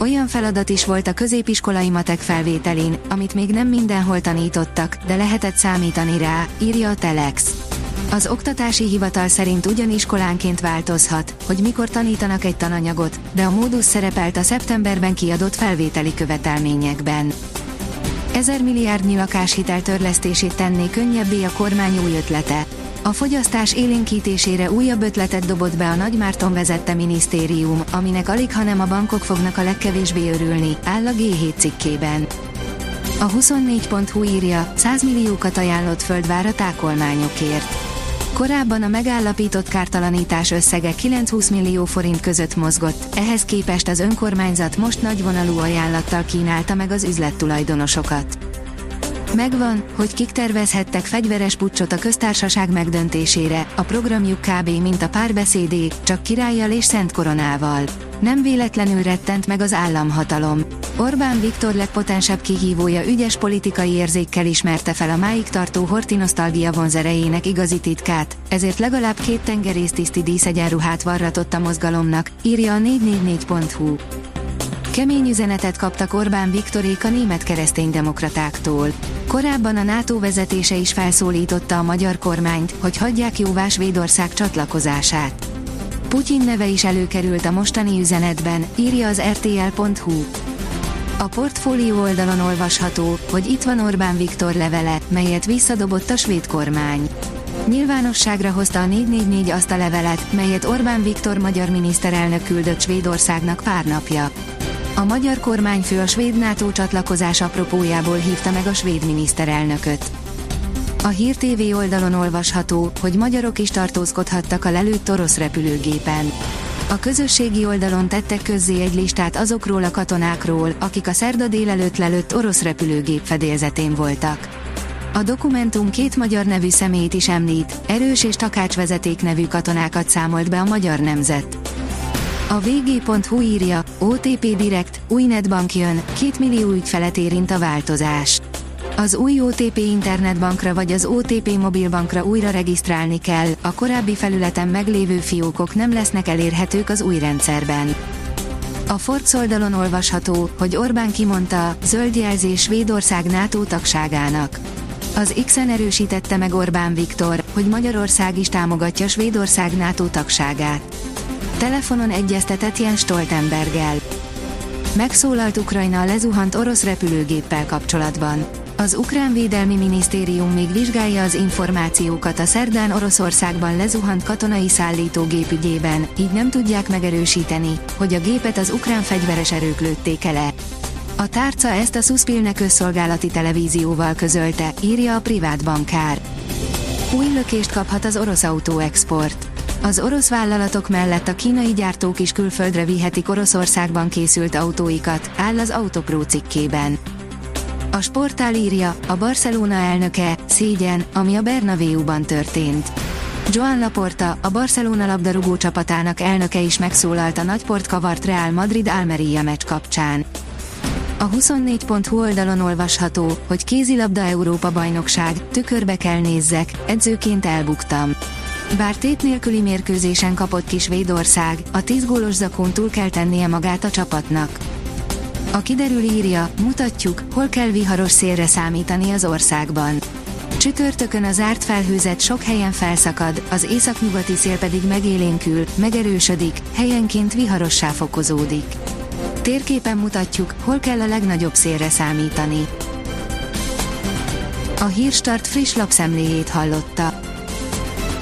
Olyan feladat is volt a középiskolai matek felvételin, amit még nem mindenhol tanítottak, de lehetett számítani rá, írja a Telex. Az oktatási hivatal szerint ugyan iskolánként változhat, hogy mikor tanítanak egy tananyagot, de a módusz szerepelt a szeptemberben kiadott felvételi követelményekben. Ezer milliárdnyi lakáshitel törlesztését tenné könnyebbé a kormány új ötlete. A fogyasztás élénkítésére újabb ötletet dobott be a Nagymárton vezette minisztérium, aminek alig hanem a bankok fognak a legkevésbé örülni, áll a G7 cikkében. A 24.hu írja, 100 milliókat ajánlott földvár a tákolmányokért. Korábban a megállapított kártalanítás összege 9-20 millió forint között mozgott, ehhez képest az önkormányzat most nagyvonalú ajánlattal kínálta meg az üzlettulajdonosokat. Megvan, hogy kik tervezhettek fegyveres pucsot a köztársaság megdöntésére, a programjuk kb. mint a párbeszédé, csak királlyal és szent koronával. Nem véletlenül rettent meg az államhatalom. Orbán Viktor legpotensebb kihívója ügyes politikai érzékkel ismerte fel a máig tartó hortinosztalgia vonzerejének igazi titkát, ezért legalább két tengerésztiszti díszegyenruhát varratott a mozgalomnak, írja a 444.hu. Kemény üzenetet kaptak Orbán Viktorék a német kereszténydemokratáktól. Korábban a NATO vezetése is felszólította a magyar kormányt, hogy hagyják jóvá Svédország csatlakozását. Putyin neve is előkerült a mostani üzenetben, írja az rtl.hu. A portfólió oldalon olvasható, hogy itt van Orbán Viktor levele, melyet visszadobott a svéd kormány. Nyilvánosságra hozta a 444 azt a levelet, melyet Orbán Viktor magyar miniszterelnök küldött Svédországnak pár napja. A magyar kormányfő a svéd NATO csatlakozás apropójából hívta meg a svéd miniszterelnököt. A Hír TV oldalon olvasható, hogy magyarok is tartózkodhattak a lelőtt orosz repülőgépen. A közösségi oldalon tettek közzé egy listát azokról a katonákról, akik a szerda délelőtt lelőtt orosz repülőgép fedélzetén voltak. A dokumentum két magyar nevű személyt is említ, erős és takács vezeték nevű katonákat számolt be a magyar nemzet. A vg.hu írja, OTP Direct, új netbank jön, 2 millió ügyfelet érint a változás. Az új OTP internetbankra vagy az OTP mobilbankra újra regisztrálni kell, a korábbi felületen meglévő fiókok nem lesznek elérhetők az új rendszerben. A Forbes oldalon olvasható, hogy Orbán kimondta, zöld jelzés Svédország NATO tagságának. Az X-en erősítette meg Orbán Viktor, hogy Magyarország is támogatja Svédország NATO tagságát. Telefonon egyeztetett Jens Stoltenberggel. Megszólalt Ukrajna a lezuhant orosz repülőgéppel kapcsolatban. Az Ukrán Védelmi Minisztérium még vizsgálja az információkat a szerdán Oroszországban lezuhant katonai szállítógép ügyében, így nem tudják megerősíteni, hogy a gépet az ukrán fegyveres erők lőtték el. A tárca ezt a Suspilne közszolgálati televízióval közölte, írja a privát bankár. Új lökést kaphat az orosz autóexport. Az orosz vállalatok mellett a kínai gyártók is külföldre vihetik Oroszországban készült autóikat, áll az Autopro cikkében. A sportál írja, a Barcelona elnöke, szégyen, ami a Bernabéu-ban történt. Joan Laporta, a Barcelona labdarúgó csapatának elnöke is megszólalt a nagyport kavart Real Madrid Almeria meccs kapcsán. A 24.hu oldalon olvasható, hogy kézilabda Európa bajnokság, tükörbe kell nézzek, edzőként elbuktam. Bár tét nélküli mérkőzésen kapott ki Svédország, a 10 gólos zakón túl kell tennie magát a csapatnak. A kiderül írja, mutatjuk, hol kell viharos szélre számítani az országban. Csütörtökön a zárt felhőzet sok helyen felszakad, az északnyugati szél pedig megélénkül, megerősödik, helyenként viharossá fokozódik. Térképen mutatjuk, hol kell a legnagyobb szélre számítani. A Hírstart friss lapszemléjét hallotta.